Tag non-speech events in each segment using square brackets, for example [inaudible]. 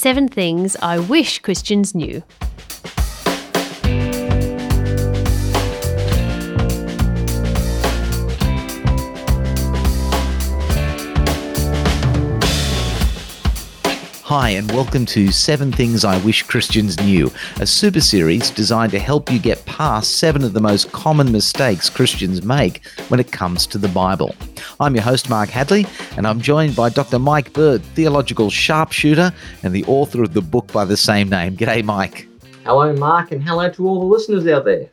Seven Things I Wish Christians Knew. Hi, and welcome to Seven Things I Wish Christians Knew, a super series designed to help you get past seven of the most common mistakes Christians make when it comes to the Bible. I'm your host, Mark Hadley, and I'm joined by Dr. Mike Bird, theological sharpshooter and the author of the book by the same name. G'day, Mike. Hello, Mark, and hello to all the listeners out there.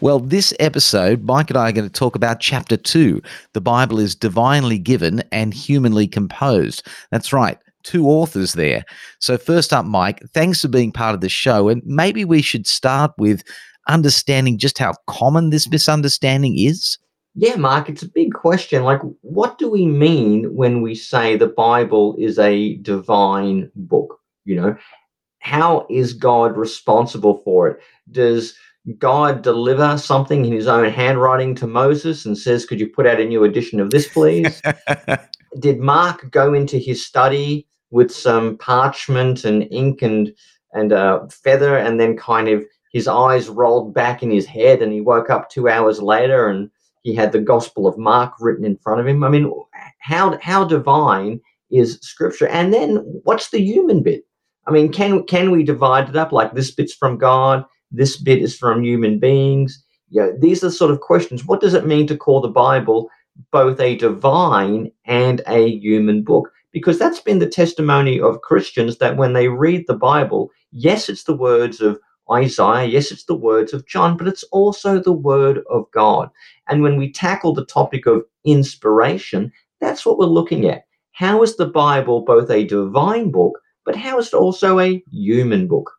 Well, this episode, Mike and I are going to talk about chapter two. The Bible is divinely given and humanly composed. That's right two authors there. So, first up, Mike, thanks for being part of the show. And maybe we should start with understanding just how common this misunderstanding is. Yeah, Mark, it's a big question. Like, what do we mean when we say the Bible is a divine book? You know, how is God responsible for it? Does God deliver something in his own handwriting to Moses and says, Could you put out a new edition of this, please? [laughs] Did Mark go into his study with some parchment and ink and and a feather, and then kind of his eyes rolled back in his head, and he woke up two hours later, and he had the Gospel of Mark written in front of him. I mean, how how divine is Scripture? And then what's the human bit? I mean, can can we divide it up like this bit's from God, this bit is from human beings? You know, these are sort of questions. What does it mean to call the Bible both a divine and a human book? because that's been the testimony of Christians that when they read the Bible, yes, it's the words of Isaiah, yes, it's the words of John, but it's also the word of God. And when we tackle the topic of inspiration, that's what we're looking at. How is the Bible both a divine book, but how is it also a human book?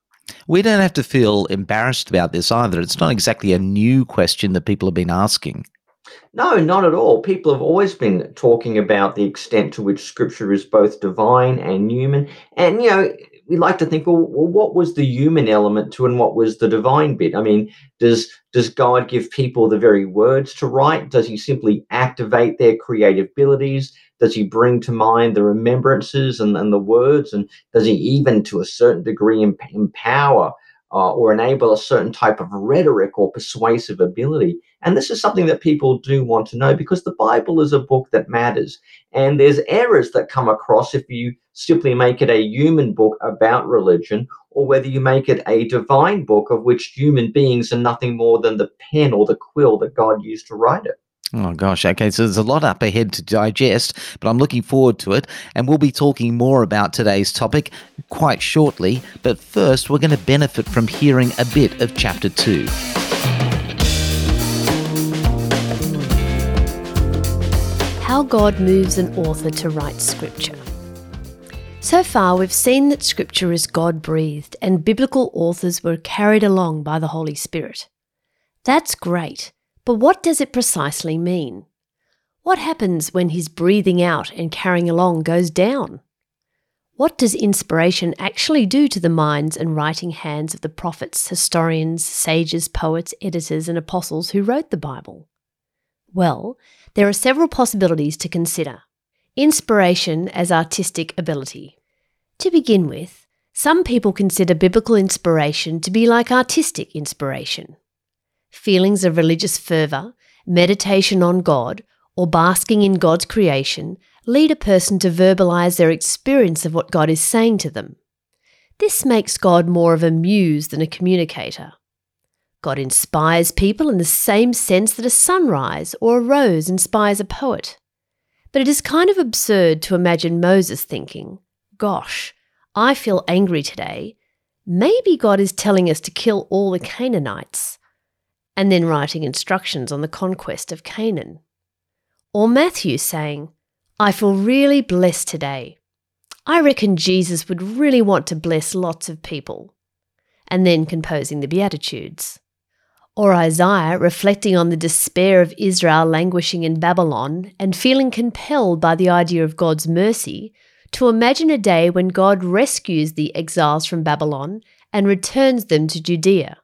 We don't have to feel embarrassed about this either. It's not exactly a new question that people have been asking. No, not at all. People have always been talking about the extent to which scripture is both divine and human. And, you know, we like to think, well, well, what was the human element to and what was the divine bit? I mean, does does God give people the very words to write? Does he simply activate their creative abilities? Does he bring to mind the remembrances and, and the words? And does he even, to a certain degree, empower uh, or enable a certain type of rhetoric or persuasive ability. And this is something that people do want to know because the Bible is a book that matters. And there's errors that come across if you simply make it a human book about religion or whether you make it a divine book of which human beings are nothing more than the pen or the quill that God used to write it. Oh, gosh. Okay. So there's a lot up ahead to digest, but I'm looking forward to it. And we'll be talking more about today's topic quite shortly. But first, we're going to benefit from hearing a bit of chapter two. How God moves an author to write scripture. So far, we've seen that scripture is God breathed and biblical authors were carried along by the Holy Spirit. That's great. But what does it precisely mean? What happens when his breathing out and carrying along goes down? What does inspiration actually do to the minds and writing hands of the prophets, historians, sages, poets, editors, and apostles who wrote the Bible? Well, there are several possibilities to consider. Inspiration as artistic ability. To begin with, some people consider biblical inspiration to be like artistic inspiration feelings of religious fervour, meditation on God, or basking in God's creation lead a person to verbalize their experience of what God is saying to them. This makes God more of a muse than a communicator. God inspires people in the same sense that a sunrise or a rose inspires a poet. But it is kind of absurd to imagine Moses thinking, Gosh, I feel angry today. Maybe God is telling us to kill all the Canaanites and then writing instructions on the conquest of Canaan. Or Matthew saying, I feel really blessed today. I reckon Jesus would really want to bless lots of people. And then composing the Beatitudes. Or Isaiah reflecting on the despair of Israel languishing in Babylon and feeling compelled by the idea of God's mercy to imagine a day when God rescues the exiles from Babylon and returns them to Judea.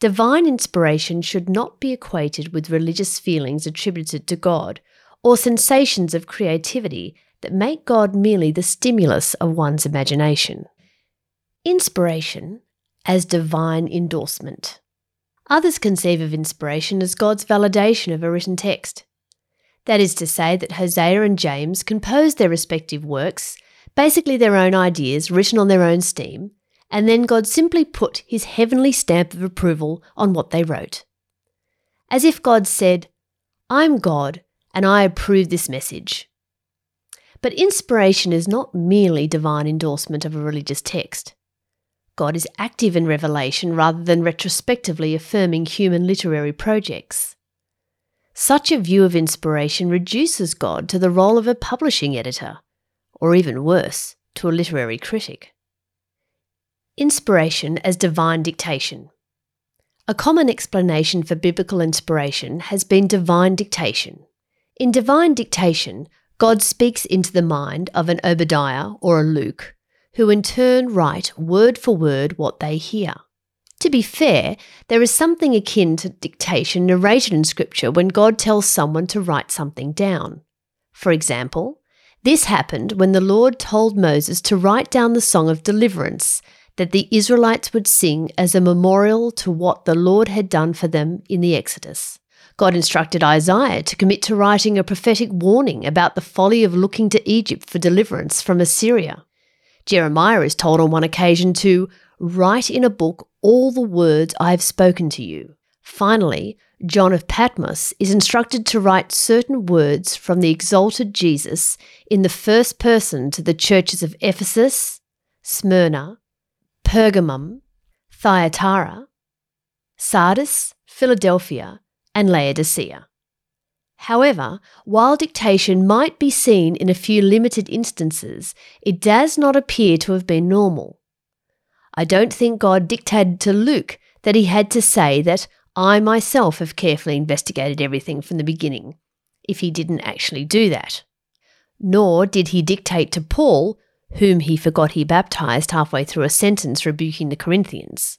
Divine inspiration should not be equated with religious feelings attributed to God or sensations of creativity that make God merely the stimulus of one's imagination. Inspiration as divine endorsement. Others conceive of inspiration as God's validation of a written text. That is to say, that Hosea and James composed their respective works, basically their own ideas written on their own steam, and then God simply put his heavenly stamp of approval on what they wrote. As if God said, I'm God and I approve this message. But inspiration is not merely divine endorsement of a religious text. God is active in revelation rather than retrospectively affirming human literary projects. Such a view of inspiration reduces God to the role of a publishing editor, or even worse, to a literary critic. Inspiration as divine dictation. A common explanation for biblical inspiration has been divine dictation. In divine dictation, God speaks into the mind of an Obadiah or a Luke who in turn write word for word what they hear. To be fair, there is something akin to dictation narrated in Scripture when God tells someone to write something down. For example, this happened when the Lord told Moses to write down the song of deliverance that the Israelites would sing as a memorial to what the Lord had done for them in the Exodus. God instructed Isaiah to commit to writing a prophetic warning about the folly of looking to Egypt for deliverance from Assyria. Jeremiah is told on one occasion to write in a book all the words I have spoken to you. Finally, John of Patmos is instructed to write certain words from the exalted Jesus in the first person to the churches of Ephesus, Smyrna, Pergamum, Thyatira, Sardis, Philadelphia, and Laodicea. However, while dictation might be seen in a few limited instances, it does not appear to have been normal. I don't think God dictated to Luke that he had to say that I myself have carefully investigated everything from the beginning, if he didn't actually do that. Nor did he dictate to Paul, whom he forgot he baptized halfway through a sentence rebuking the Corinthians.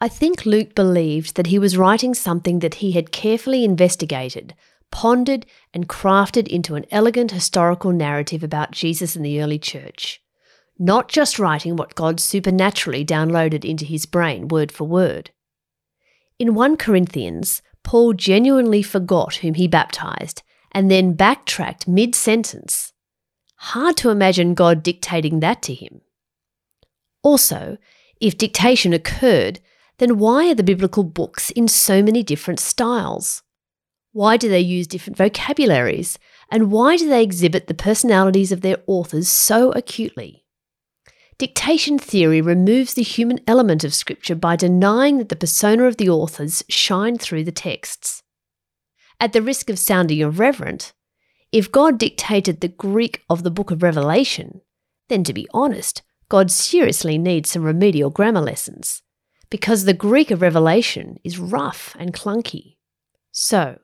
I think Luke believed that he was writing something that he had carefully investigated pondered and crafted into an elegant historical narrative about Jesus and the early church, not just writing what God supernaturally downloaded into his brain word for word. In 1 Corinthians, Paul genuinely forgot whom he baptized and then backtracked mid sentence. Hard to imagine God dictating that to him. Also, if dictation occurred, then why are the biblical books in so many different styles? Why do they use different vocabularies? And why do they exhibit the personalities of their authors so acutely? Dictation theory removes the human element of Scripture by denying that the persona of the authors shine through the texts. At the risk of sounding irreverent, if God dictated the Greek of the book of Revelation, then to be honest, God seriously needs some remedial grammar lessons, because the Greek of Revelation is rough and clunky. So,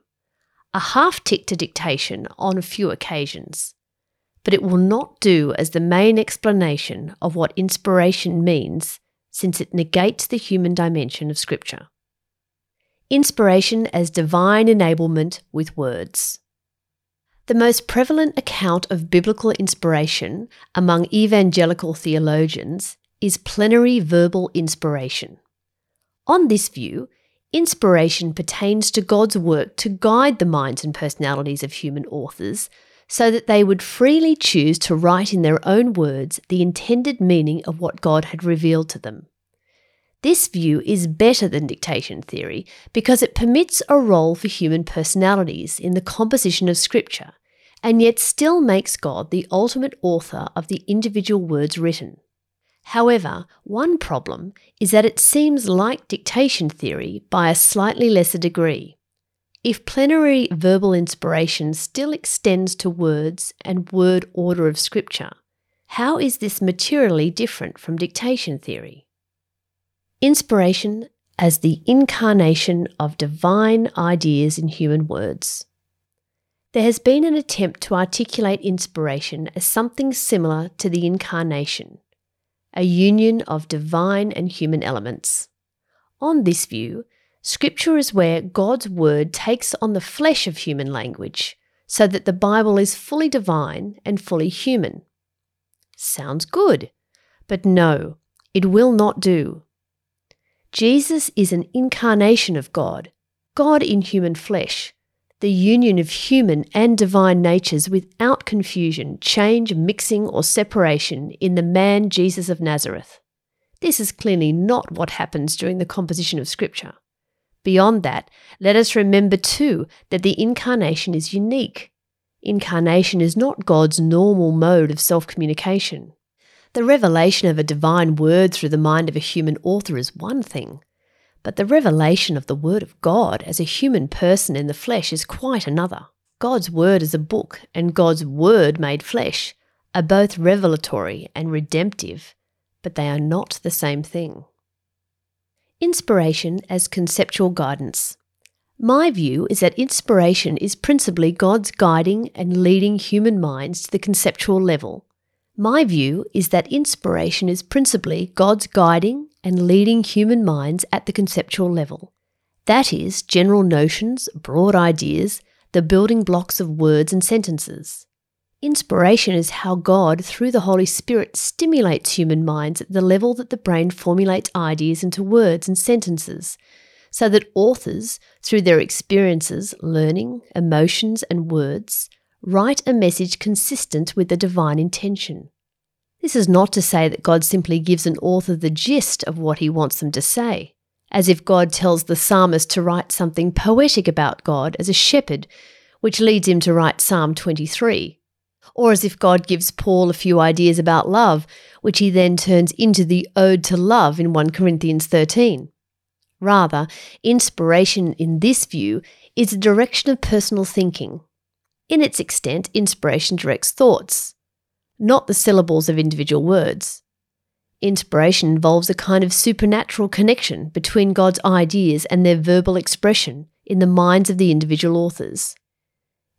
a half tick to dictation on a few occasions, but it will not do as the main explanation of what inspiration means since it negates the human dimension of Scripture. Inspiration as divine enablement with words. The most prevalent account of biblical inspiration among evangelical theologians is plenary verbal inspiration. On this view, Inspiration pertains to God's work to guide the minds and personalities of human authors so that they would freely choose to write in their own words the intended meaning of what God had revealed to them. This view is better than dictation theory because it permits a role for human personalities in the composition of Scripture and yet still makes God the ultimate author of the individual words written. However, one problem is that it seems like dictation theory by a slightly lesser degree. If plenary verbal inspiration still extends to words and word order of Scripture, how is this materially different from dictation theory? Inspiration as the incarnation of divine ideas in human words. There has been an attempt to articulate inspiration as something similar to the incarnation a union of divine and human elements. On this view, Scripture is where God's Word takes on the flesh of human language, so that the Bible is fully divine and fully human. Sounds good, but no, It will not do. Jesus is an incarnation of God, God in human flesh, the union of human and divine natures without confusion, change, mixing, or separation in the man Jesus of Nazareth. This is clearly not what happens during the composition of Scripture. Beyond that, let us remember too that the incarnation is unique. Incarnation is not God's normal mode of self communication. The revelation of a divine word through the mind of a human author is one thing, but the revelation of the Word of God as a human person in the flesh is quite another. God's Word as a book and God's Word made flesh are both revelatory and redemptive, but they are not the same thing. Inspiration as conceptual guidance. My view is that inspiration is principally God's guiding and leading human minds to the conceptual level my view is that inspiration is principally God's guiding and leading human minds at the conceptual level. That is, general notions, broad ideas, the building blocks of words and sentences. Inspiration is how God, through the Holy Spirit, stimulates human minds at the level that the brain formulates ideas into words and sentences, so that authors, through their experiences, learning, emotions, and words, write a message consistent with the divine intention. This is not to say that God simply gives an author the gist of what he wants them to say, as if God tells the psalmist to write something poetic about God as a shepherd, which leads him to write Psalm 23, or as if God gives Paul a few ideas about love, which he then turns into the Ode to Love in 1 Corinthians 13. Rather, inspiration in this view is a direction of personal thinking, in its extent, inspiration directs thoughts, not the syllables of individual words. Inspiration involves a kind of supernatural connection between God's ideas and their verbal expression in the minds of the individual authors.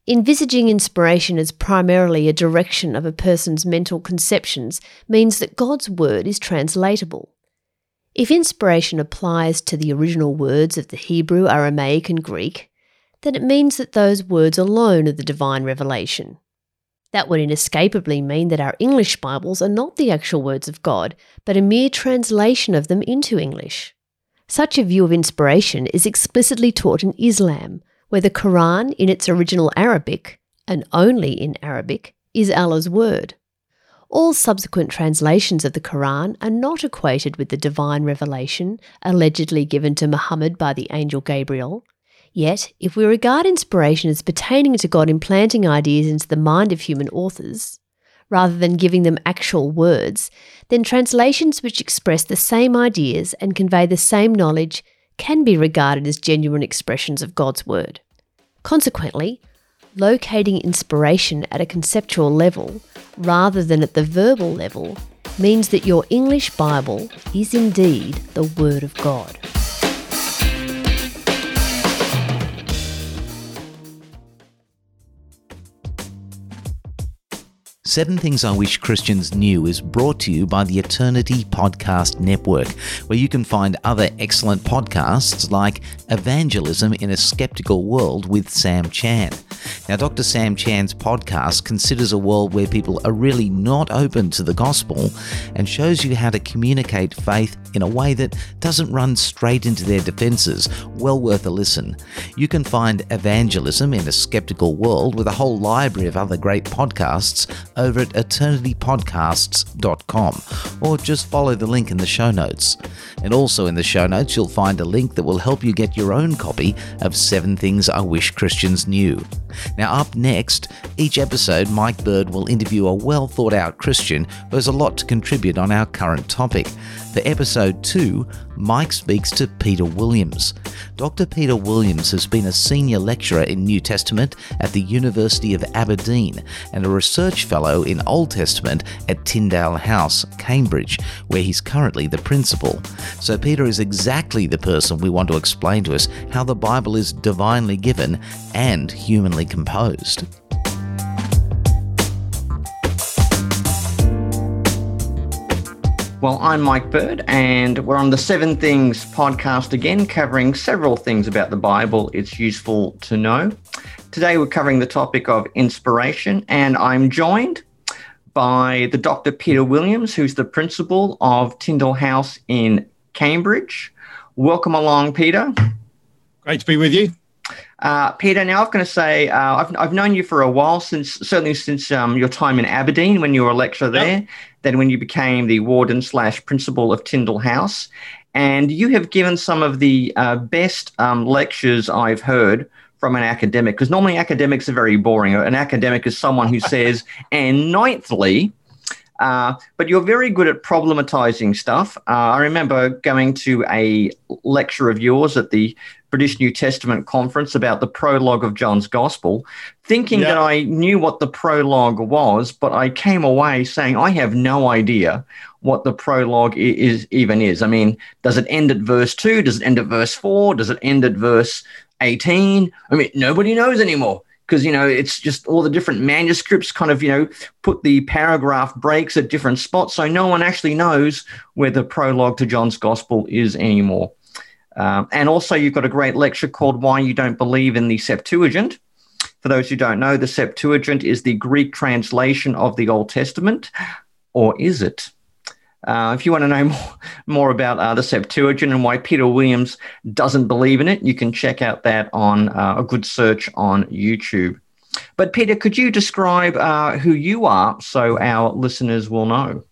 Envisaging inspiration as primarily a direction of a person's mental conceptions means that God's word is translatable. If inspiration applies to the original words of the Hebrew, Aramaic, and Greek, then it means that those words alone are the divine revelation. That would inescapably mean that our English Bibles are not the actual words of God, but a mere translation of them into English. Such a view of inspiration is explicitly taught in Islam, where the Quran, in its original Arabic, and only in Arabic, is Allah's word. All subsequent translations of the Quran are not equated with the divine revelation allegedly given to Muhammad by the angel Gabriel, Yet, if we regard inspiration as pertaining to God implanting ideas into the mind of human authors, rather than giving them actual words, then translations which express the same ideas and convey the same knowledge can be regarded as genuine expressions of God's Word. Consequently, locating inspiration at a conceptual level rather than at the verbal level means that your English Bible is indeed the Word of God. Seven Things I Wish Christians Knew is brought to you by the Eternity Podcast Network, where you can find other excellent podcasts like Evangelism in a Skeptical World with Sam Chan. Now, Dr. Sam Chan's podcast considers a world where people are really not open to the gospel and shows you how to communicate faith in a way that doesn't run straight into their defenses. Well worth a listen. You can find Evangelism in a Skeptical World with a whole library of other great podcasts over at eternitypodcasts.com or just follow the link in the show notes. And also in the show notes, you'll find a link that will help you get your own copy of Seven Things I Wish Christians Knew. Now, up next, each episode, Mike Bird will interview a well thought out Christian who has a lot to contribute on our current topic. For episode 2, Mike speaks to Peter Williams. Dr. Peter Williams has been a senior lecturer in New Testament at the University of Aberdeen and a research fellow in Old Testament at Tyndale House, Cambridge, where he's currently the principal. So, Peter is exactly the person we want to explain to us how the Bible is divinely given and humanly composed. Well, I'm Mike Bird, and we're on the Seven Things podcast again, covering several things about the Bible it's useful to know. Today, we're covering the topic of inspiration, and I'm joined by the Dr. Peter Williams, who's the principal of Tyndale House in Cambridge. Welcome along, Peter. Great to be with you. Uh, Peter, now I'm going to say uh, I've, I've known you for a while, since certainly since um, your time in Aberdeen when you were a lecturer there, yep. then when you became the warden slash principal of Tyndale House. And you have given some of the uh, best um, lectures I've heard from an academic, because normally academics are very boring. An academic is someone who says, [laughs] and ninthly, uh, but you're very good at problematizing stuff. Uh, I remember going to a lecture of yours at the British New Testament conference about the prologue of John's Gospel, thinking yeah. that I knew what the prologue was, but I came away saying I have no idea what the prologue is even is. I mean, does it end at verse 2? Does it end at verse 4? Does it end at verse 18? I mean, nobody knows anymore because you know it's just all the different manuscripts kind of you know put the paragraph breaks at different spots so no one actually knows where the prologue to john's gospel is anymore. Um, and also you've got a great lecture called why you don't believe in the septuagint. For those who don't know the septuagint is the greek translation of the old testament or is it uh, if you want to know [laughs] more, more about uh, the Septuagint and why Peter Williams doesn't believe in it, you can check out that on uh, a good search on YouTube. But Peter, could you describe uh, who you are so our listeners will know?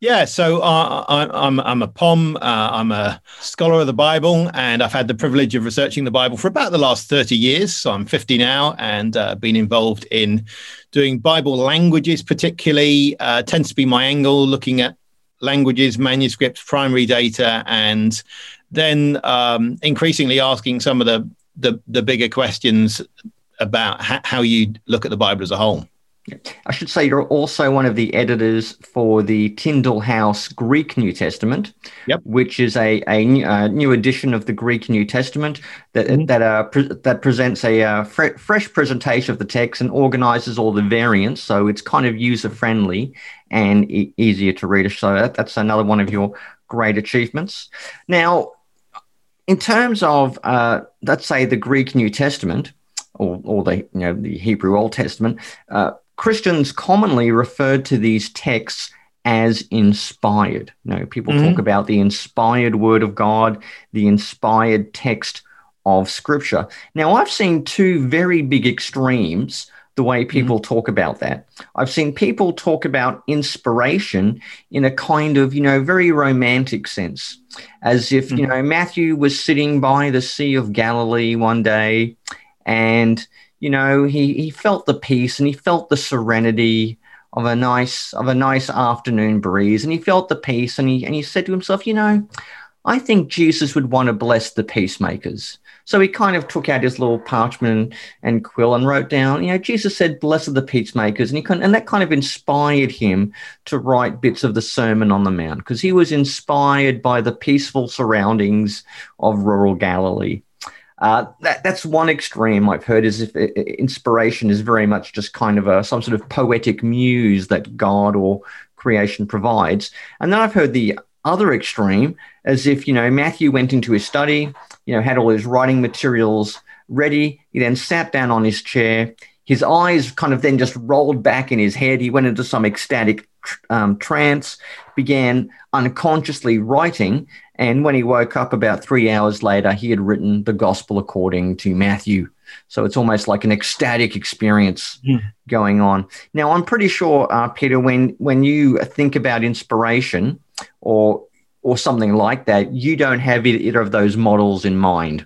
Yeah, so uh, I, am I'm a POM. Uh, I'm a scholar of the Bible, and I've had the privilege of researching the Bible for about the last 30 years. So I'm 50 now, and uh, been involved in doing Bible languages, particularly. Uh, tends to be my angle, looking at languages, manuscripts, primary data, and then um, increasingly asking some of the, the, the bigger questions about ha- how you look at the Bible as a whole. I should say you're also one of the editors for the Tyndale House Greek New Testament, yep. which is a, a, new, new edition of the Greek New Testament that mm-hmm. that uh, pre- that presents a uh, fre- fresh presentation of the text and organizes all the variants, so it's kind of user friendly and e- easier to read. So that, that's another one of your great achievements. Now, in terms of uh, let's say the Greek New Testament or, or the you know the Hebrew Old Testament. Uh, Christians commonly refer to these texts as inspired. You know, people mm-hmm. talk about the inspired word of God, the inspired text of scripture. Now, I've seen two very big extremes the way people mm-hmm. talk about that. I've seen people talk about inspiration in a kind of, you know, very romantic sense, as if, mm-hmm. you know, Matthew was sitting by the Sea of Galilee one day and you know, he, he felt the peace and he felt the serenity of a nice of a nice afternoon breeze, and he felt the peace, and he and he said to himself, you know, I think Jesus would want to bless the peacemakers. So he kind of took out his little parchment and quill and wrote down, you know, Jesus said, "Blessed are the peacemakers," and he kind and that kind of inspired him to write bits of the Sermon on the Mount because he was inspired by the peaceful surroundings of rural Galilee. Uh, that, that's one extreme I've heard is if inspiration is very much just kind of a some sort of poetic muse that God or creation provides. And then I've heard the other extreme as if, you know, Matthew went into his study, you know, had all his writing materials ready. He then sat down on his chair. His eyes kind of then just rolled back in his head. He went into some ecstatic um, trance, began unconsciously writing, and when he woke up about three hours later, he had written the gospel according to Matthew. So it's almost like an ecstatic experience mm. going on. Now, I'm pretty sure, uh, Peter, when when you think about inspiration or or something like that, you don't have either of those models in mind.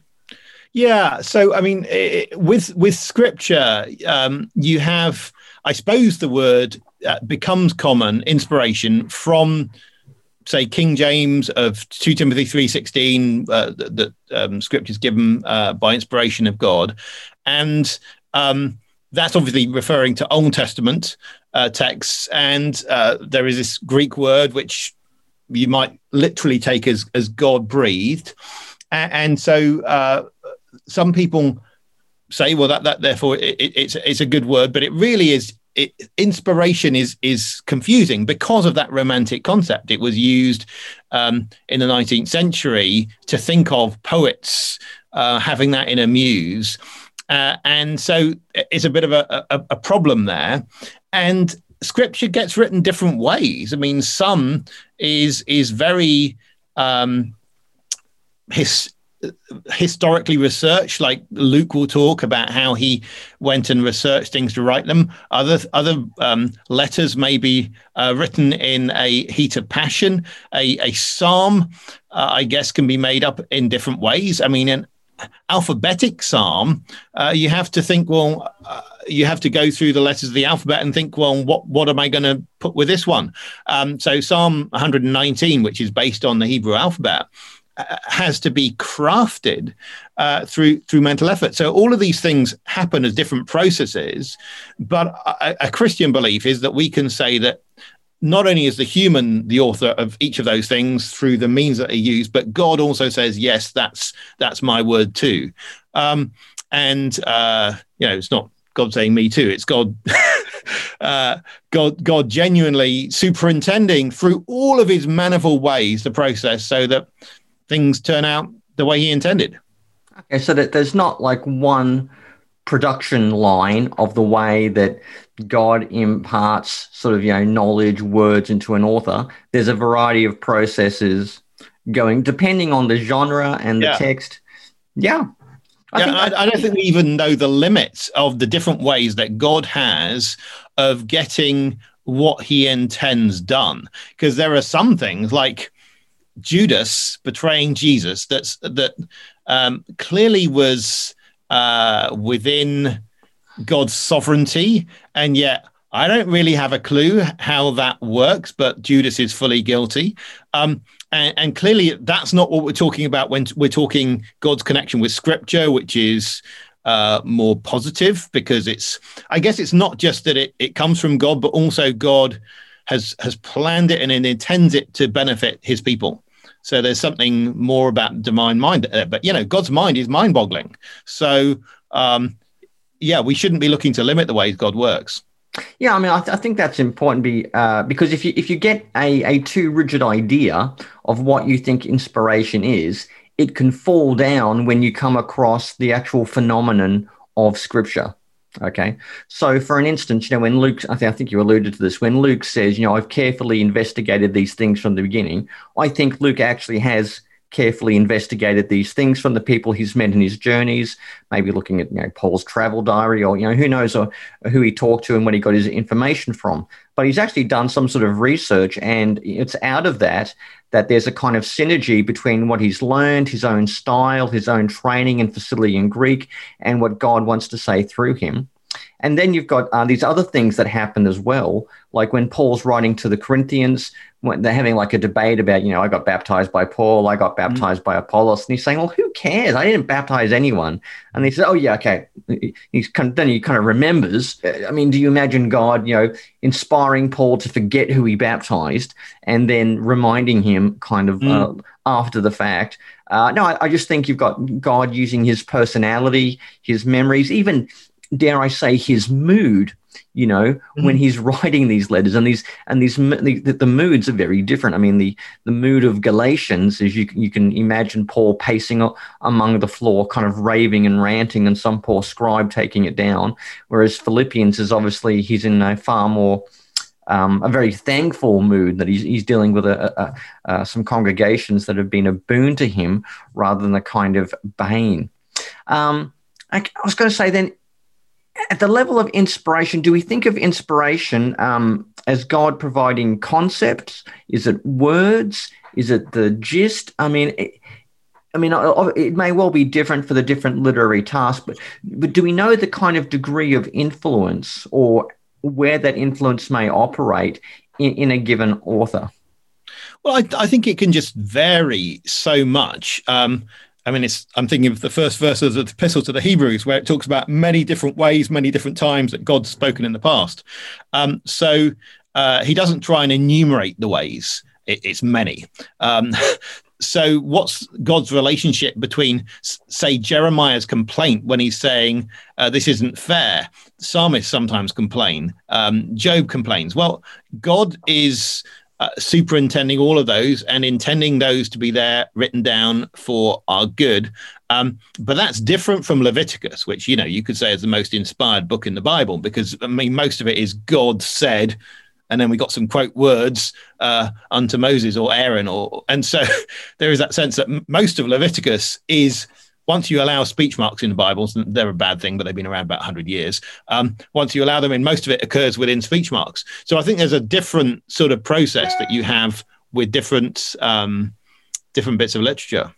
Yeah. So, I mean, it, with with scripture, um, you have, I suppose, the word uh, becomes common inspiration from say King James of 2 Timothy 3.16 uh, that um, script is given uh, by inspiration of God. And um, that's obviously referring to Old Testament uh, texts. And uh, there is this Greek word which you might literally take as, as God breathed. And, and so uh, some people say, well, that, that therefore it, it's, it's a good word, but it really is it, inspiration is is confusing because of that romantic concept. It was used um, in the 19th century to think of poets uh, having that in a muse, uh, and so it's a bit of a, a, a problem there. And scripture gets written different ways. I mean, some is is very um, his historically researched like luke will talk about how he went and researched things to write them. Other other um, letters may be uh, written in a heat of passion. A, a psalm uh, i guess can be made up in different ways. I mean an alphabetic psalm uh, you have to think well uh, you have to go through the letters of the alphabet and think well what what am i going to put with this one um, so psalm 119 which is based on the hebrew alphabet has to be crafted uh, through through mental effort. So all of these things happen as different processes, but a, a, Christian belief is that we can say that not only is the human the author of each of those things through the means that he used, but God also says, "Yes, that's that's my word too." Um, and uh, you know, it's not God saying "me too." It's God. [laughs] uh, God, God genuinely superintending through all of his manifold ways the process so that things turn out the way he intended. Okay, so that there's not like one production line of the way that God imparts sort of you know knowledge, words into an author. There's a variety of processes going depending on the genre and the yeah. text. Yeah. I, yeah, I, I don't think we even know the limits of the different ways that God has of getting what he intends done. Because there are some things like Judas betraying Jesus that's that um, clearly was uh, within God's sovereignty, and yet I don't really have a clue how that works. But Judas is fully guilty, um, and, and, clearly that's not what we're talking about when we're talking God's connection with Scripture, which is. Uh, more positive because it's i guess it's not just that it, it comes from god but also god has has planned it and intends it to benefit his people so there's something more about divine mind. Uh, but you know, God's mind is mind-boggling. So um, yeah, we shouldn't be looking to limit the ways God works. Yeah, I mean, I, th- I think that's important be, uh, because if you if you get a, a too rigid idea of what you think inspiration is, it can fall down when you come across the actual phenomenon of Scripture. Okay. So, for an instance, you know, when Luke, I I think you alluded to this, when Luke says, you know, I've carefully investigated these things from the beginning, I think Luke actually has carefully investigated these things from the people he's met in his journeys, maybe looking at, you know, Paul's travel diary or, you know, who knows or, or who he talked to and where he got his information from. But he's actually done some sort of research and it's out of that that there's a kind of synergy between what he's learned, his own style, his own training and facility in Greek, and what God wants to say through him. And then you've got uh, these other things that happen as well, like when Paul's writing to the Corinthians, when they're having like a debate about, you know, I got baptized by Paul, I got mm. baptized mm. by Apollos, and he's saying, well, who cares? I didn't baptize anyone. And he says, oh yeah, okay. He's kind of, then he kind of remembers. I mean, do you imagine God, you know, inspiring Paul to forget who he baptized and then reminding him kind of mm. uh, after the fact? Uh, no, I, I just think you've got God using his personality, his memories, even dare I say, his mood. You know, mm-hmm. when he's [laughs] writing these letters, and these and these the, the, moods are very different. I mean, the the mood of Galatians is you you can imagine Paul pacing among the floor, kind of raving and ranting, and some poor scribe taking it down. Whereas Philippians is obviously he's in a far more um, a very thankful mood that he's, he's dealing with a, a, a, some congregations that have been a boon to him rather than a kind of bane. Um, I, I was going to say then, at the level of inspiration, do we think of inspiration um, as God providing concepts? Is it words? Is it the gist? I mean, it, I mean, it may well be different for the different literary tasks, but but do we know the kind of degree of influence or where that influence may operate in, in a given author? Well, I, I, think it can just vary so much. Um, I mean, it's, I'm thinking of the first verse of the epistle to the Hebrews, where it talks about many different ways, many different times that God's spoken in the past. Um, so uh, he doesn't try and enumerate the ways, it, it's many. Um, [laughs] so, what's God's relationship between, say, Jeremiah's complaint when he's saying, uh, This isn't fair? Psalmists sometimes complain, um, Job complains. Well, God is uh, superintending all of those and intending those to be there written down for our good. Um, but that's different from Leviticus, which, you know, you could say is the most inspired book in the Bible because, I mean, most of it is God said. And then we got some quote words uh, unto Moses or Aaron, or and so [laughs] there is that sense that most of Leviticus is once you allow speech marks in the Bible, they're a bad thing, but they've been around about 100 years. Um, once you allow them in, most of it occurs within speech marks. So I think there's a different sort of process that you have with different um, different bits of literature.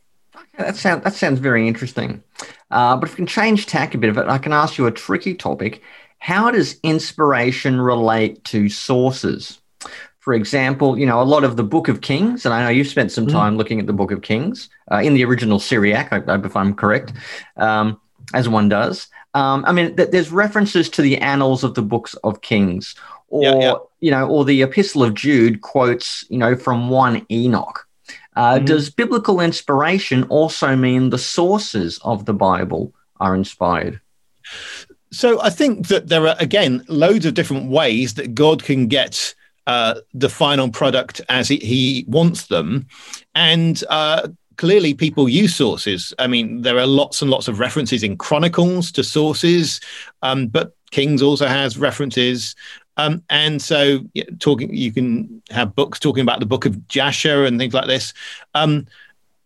That sounds that sounds very interesting. Uh, but if we can change tack a bit of it, I can ask you a tricky topic. How does inspiration relate to sources? For example, you know, a lot of the Book of Kings, and I know you've spent some mm. time mm. looking at the Book of Kings uh, in the original Syriac, if I'm correct, um, as one does. Um, I mean, th- there's references to the annals of the books of Kings, or yeah, yeah. you know, or the Epistle of Jude quotes, you know, from one Enoch. Uh, mm-hmm. Does biblical inspiration also mean the sources of the Bible are inspired? So I think that there are again loads of different ways that God can get uh, the final product as he, wants them. And uh, clearly, people use sources. I mean, there are lots and lots of references in Chronicles to sources, um, but Kings also has references. Um, and so, yeah, talking, you can have books talking about the Book of Jasher and things like this. Um,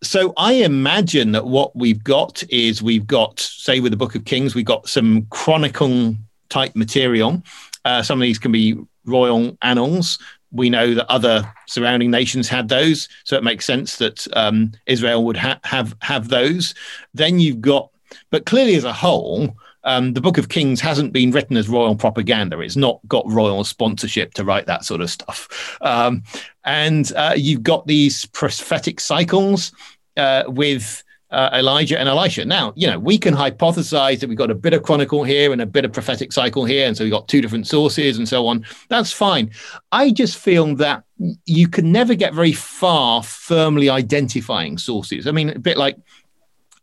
so I imagine that what we've got is we've got, say, with the Book of Kings, we've got some chronicle type material. Uh, some of these can be royal annals. We know that other surrounding nations had those, so it makes sense that um, Israel would ha- have have those. Then you've got, but clearly as a whole, um, the Book of Kings hasn't been written as royal propaganda. It's not got royal sponsorship to write that sort of stuff. Um, and uh, you've got these prophetic cycles uh, with uh, Elijah and Elisha. Now, you know, we can hypothesize that we've got a bit of chronicle here and a bit of prophetic cycle here. And so we've got two different sources and so on. That's fine. I just feel that you can never get very far firmly identifying sources. I mean, a bit like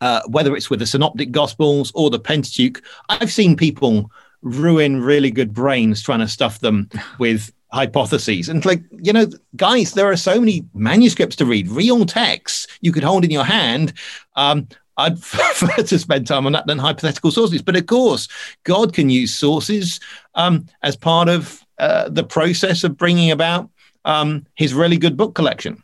uh, whether it's with the synoptic gospels or the Pentateuch, I've seen people ruin really good brains trying to stuff them with hypotheses. And like, you know, guys, there are so many manuscripts to read, real texts you could hold in your hand. Um, I'd [laughs] prefer to spend time on that than hypothetical sources. But of course, God can use sources um, as part of uh, the process of bringing about um, his really good book collection.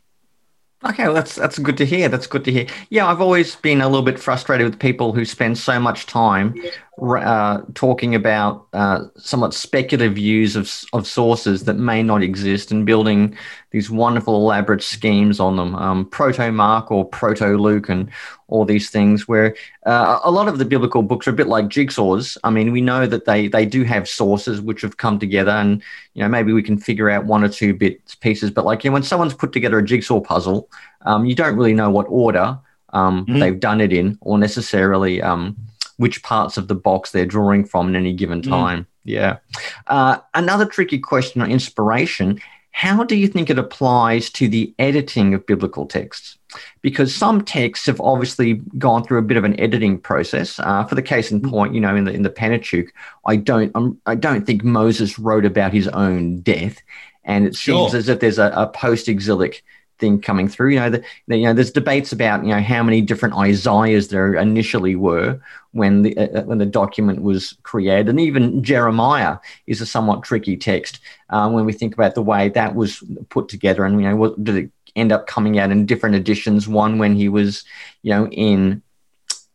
Okay, well, that's that's good to hear. That's good to hear. Yeah, I've always been a little bit frustrated with people who spend so much time uh, talking about uh, somewhat speculative views of of sources that may not exist and building these wonderful elaborate schemes on them, um, proto Mark or proto Luke, and all these things. Where uh, a lot of the biblical books are a bit like jigsaws. I mean, we know that they they do have sources which have come together, and you know maybe we can figure out one or two bits pieces. But like you know, when someone's put together a jigsaw puzzle, um, you don't really know what order um, mm-hmm. they've done it in, or necessarily um, which parts of the box they're drawing from at any given mm. time. Mm. Yeah. Uh, another tricky question on inspiration how do you think it applies to the editing of biblical texts? Because some texts have obviously gone through a bit of an editing process. Uh, for the case in point, you know, in the in the Pentateuch, I don't um, I don't think Moses wrote about his own death, and it sure. seems as if there's a, a post-exilic thing coming through. You know, the, the, you know, there's debates about you know how many different Isaiahs there initially were when the uh, uh, when the document was created, and even Jeremiah is a somewhat tricky text uh, when we think about the way that was put together. And you know, what, did it end up coming out in different editions? One when he was, you know, in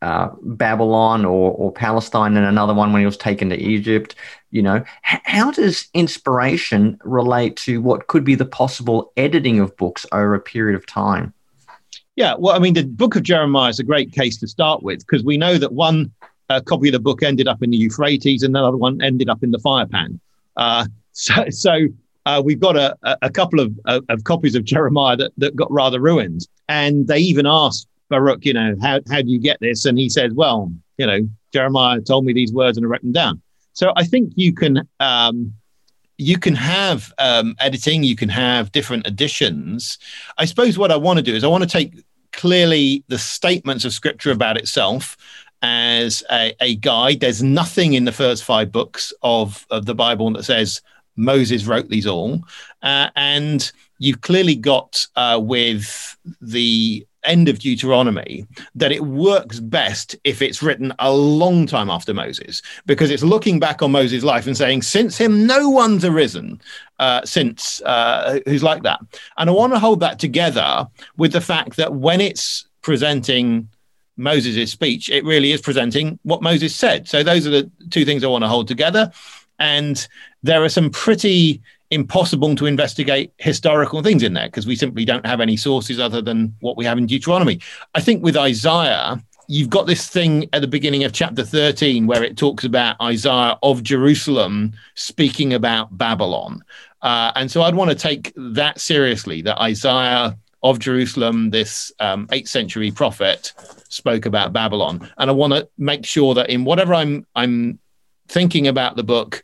uh, Babylon or, or Palestine, and another one when he was taken to Egypt. You know, H- how does inspiration relate to what could be the possible editing of books over a period of time? Yeah, well, I mean, the book of Jeremiah is a great case to start with because we know that one uh, copy of the book ended up in the Euphrates and another one ended up in the fire pan. Uh, [laughs] so, so uh, we've got a, a couple of, of copies of Jeremiah that, that got rather ruined. And they even asked Baruch, you know, how, how do you get this? And he said, well, you know, Jeremiah told me these words and I wrote them down. So I think you can um, you can have um, editing, you can have different additions. I suppose what I want to do is I want to take clearly the statements of Scripture about itself as a, a guide. There's nothing in the first five books of, of the Bible that says Moses wrote these all, uh, and you've clearly got uh, with the end of Deuteronomy that it works best if it's written a long time after Moses, because it's looking back on Moses' life and saying, since him, no one's arisen uh, since uh, who's like that. And I want to hold that together with the fact that when it's presenting Moses' speech, it really is presenting what Moses said. So those are the two things I want to hold together. And there are some pretty impossible to investigate historical things in there because we simply don't have any sources other than what we have in Deuteronomy. I think with Isaiah, you've got this thing at the beginning of chapter 13 where it talks about Isaiah of Jerusalem speaking about Babylon. Uh, and so I'd want to take that seriously that Isaiah of Jerusalem, this um, 8th century prophet, spoke about Babylon. And I want to make sure that in whatever I'm, I'm thinking about the book,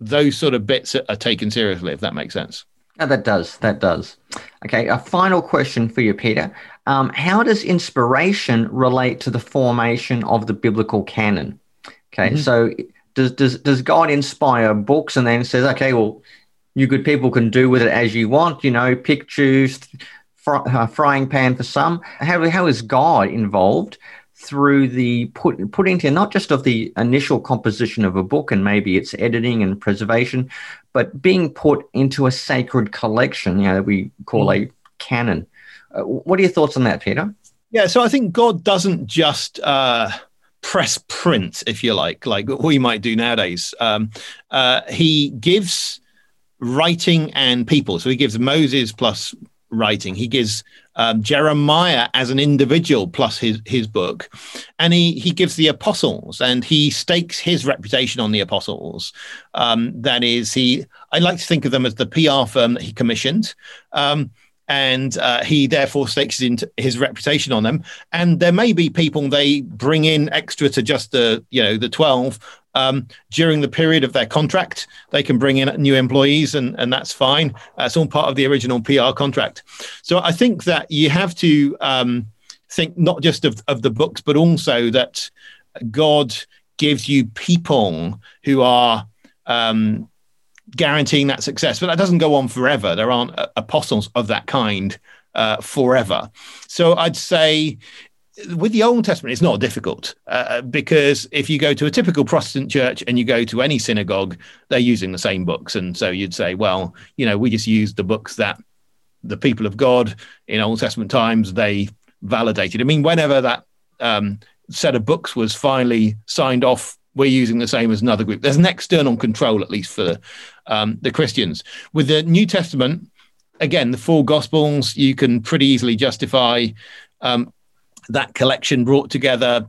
those sort of bits are taken seriously, if that makes sense. Oh, that does. That does. Okay, a final question for you, Peter. Um, how does inspiration relate to the formation of the biblical canon? Okay, mm-hmm. so does, does does God inspire books and then says, okay, well, you good people can do with it as you want, you know, pick, choose, fr- uh, frying pan for some. How, how is God involved through the put, putting to not just of the initial composition of a book and maybe its editing and preservation, but being put into a sacred collection, you know, that we call mm. a canon. Uh, what are your thoughts on that, Peter? Yeah, so I think God doesn't just uh, press print, if you like, like what we might do nowadays. Um, uh, he gives writing and people. So he gives Moses plus writing. He gives um, Jeremiah as an individual plus his his book, and he he gives the apostles and he stakes his reputation on the apostles. Um, that is, he I like to think of them as the PR firm that he commissioned. Um, and uh, he therefore stakes his reputation on them. And there may be people they bring in extra to just the you know the twelve um, during the period of their contract. They can bring in new employees, and, and that's fine. That's all part of the original PR contract. So I think that you have to um, think not just of, of the books, but also that God gives you people who are um, guaranteeing that success. But that doesn't go on forever. There aren't apostles of that kind uh, forever. So I'd say with the Old Testament, it's not difficult uh, because if you go to a typical Protestant church and you go to any synagogue, they're using the same books. And so you'd say, well, you know, we just use the books that the people of God in Old Testament times they validated. I mean, whenever that um, set of books was finally signed off, we're using the same as another group. There's an external control, at least for um, the Christians. With the New Testament, again, the four Gospels, you can pretty easily justify um, that collection brought together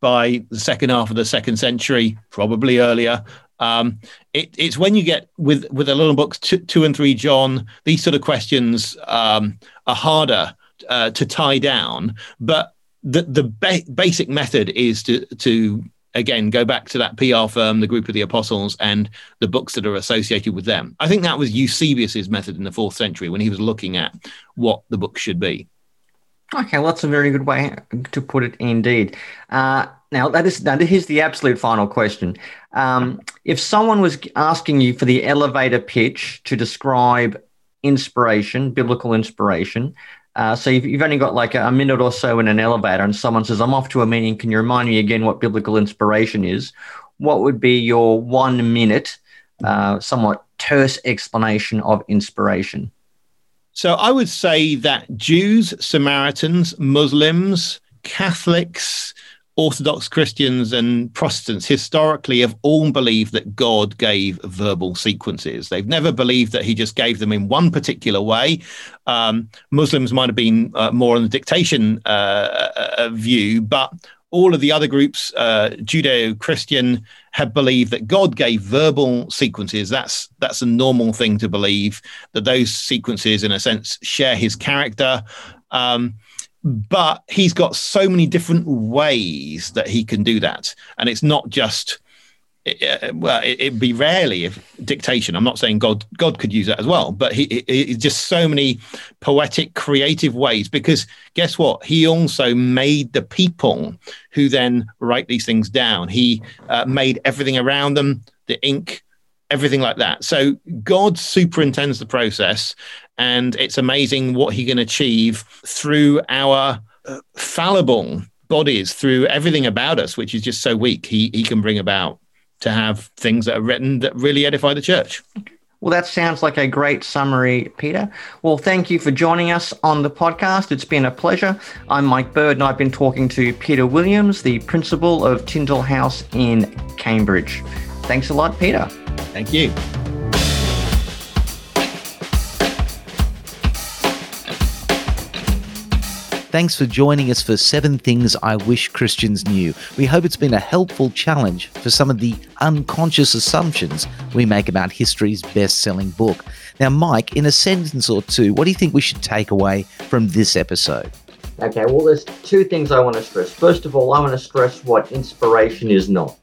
by the second half of the second century, probably earlier. Um, it, it's when you get with with the little books two, two and three John, these sort of questions um, are harder uh, to tie down. But the the ba- basic method is to to again go back to that PR firm, the group of the apostles, and the books that are associated with them. I think that was Eusebius's method in the fourth century when he was looking at what the book should be. Okay, well, that's a very good way to put it, indeed. Uh, now, that is now here's the absolute final question. Um, if someone was asking you for the elevator pitch to describe inspiration, biblical inspiration, uh, so you've, you've, only got like a, minute or so in an elevator, and someone says, "I'm off to a meeting. Can you remind me again what biblical inspiration is?" What would be your one minute, uh, somewhat terse explanation of inspiration? So I would say that Jews, Samaritans, Muslims, Catholics, Orthodox Christians and Protestants historically have all believed that God gave verbal sequences. They've never believed that he just gave them in one particular way. Um, Muslims might have been uh, more on the dictation uh, uh, view, but all of the other groups, uh, Judeo-Christian, have believed that God gave verbal sequences. That's that's a normal thing to believe that those sequences, in a sense, share His character. Um, but He's got so many different ways that He can do that, and it's not just it, well, it, would be rarely if dictation. I'm not saying God God could use that as well, but he, he just so many poetic, creative ways. Because guess what? He also made the people who then write these things down. He uh, made everything around them, the ink, everything like that. So God superintends the process, and it's amazing what He can achieve through our uh, fallible bodies, through everything about us, which is just so weak. He He can bring about to have things that are written that really edify the church. Well, that sounds like a great summary, Peter. Well, thank you for joining us on the podcast. It's been a pleasure. I'm Mike Bird, and I've been talking to Peter Williams, the principal of Tyndale House in Cambridge. Thanks a lot, Peter. Thank you. Thanks for joining us for Seven Things I Wish Christians Knew. We hope it's been a helpful challenge for some of the unconscious assumptions we make about history's best selling book. Now, Mike, in a sentence or two, what do you think we should take away from this episode? Okay, well, there's two things I want to stress. First of all, I want to stress what inspiration is not.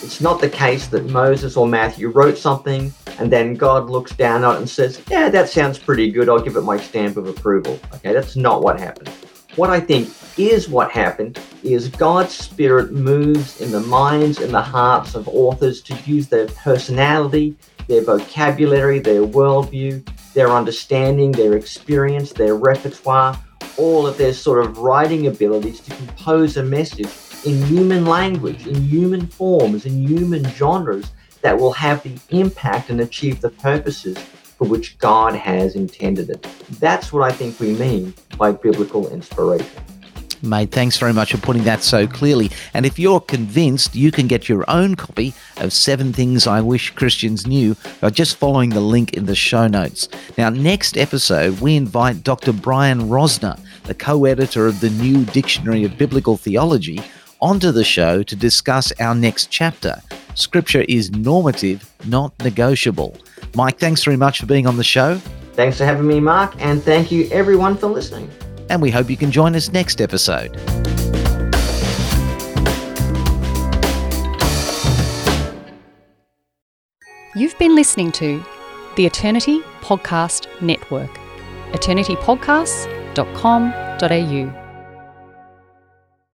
It's not the case that Moses or Matthew wrote something and then God looks down on it and says, Yeah, that sounds pretty good. I'll give it my stamp of approval. Okay, that's not what happened. What I think is what happened is God's Spirit moves in the minds and the hearts of authors to use their personality, their vocabulary, their worldview, their understanding, their experience, their repertoire, all of their sort of writing abilities to compose a message in human language, in human forms, in human genres that will have the impact and achieve the purposes for which God has intended it. That's what I think we mean by biblical inspiration. Mate, thanks very much for putting that so clearly. And if you're convinced, you can get your own copy of Seven Things I Wish Christians Knew by just following the link in the show notes. Now, next episode, we invite Dr. Brian Rosner, the co editor of the New Dictionary of Biblical Theology, onto the show to discuss our next chapter. Scripture is normative, not negotiable. Mike, thanks very much for being on the show. Thanks for having me, Mark, and thank you everyone for listening. And we hope you can join us next episode. You've been listening to the Eternity Podcast Network, eternitypodcasts.com.au.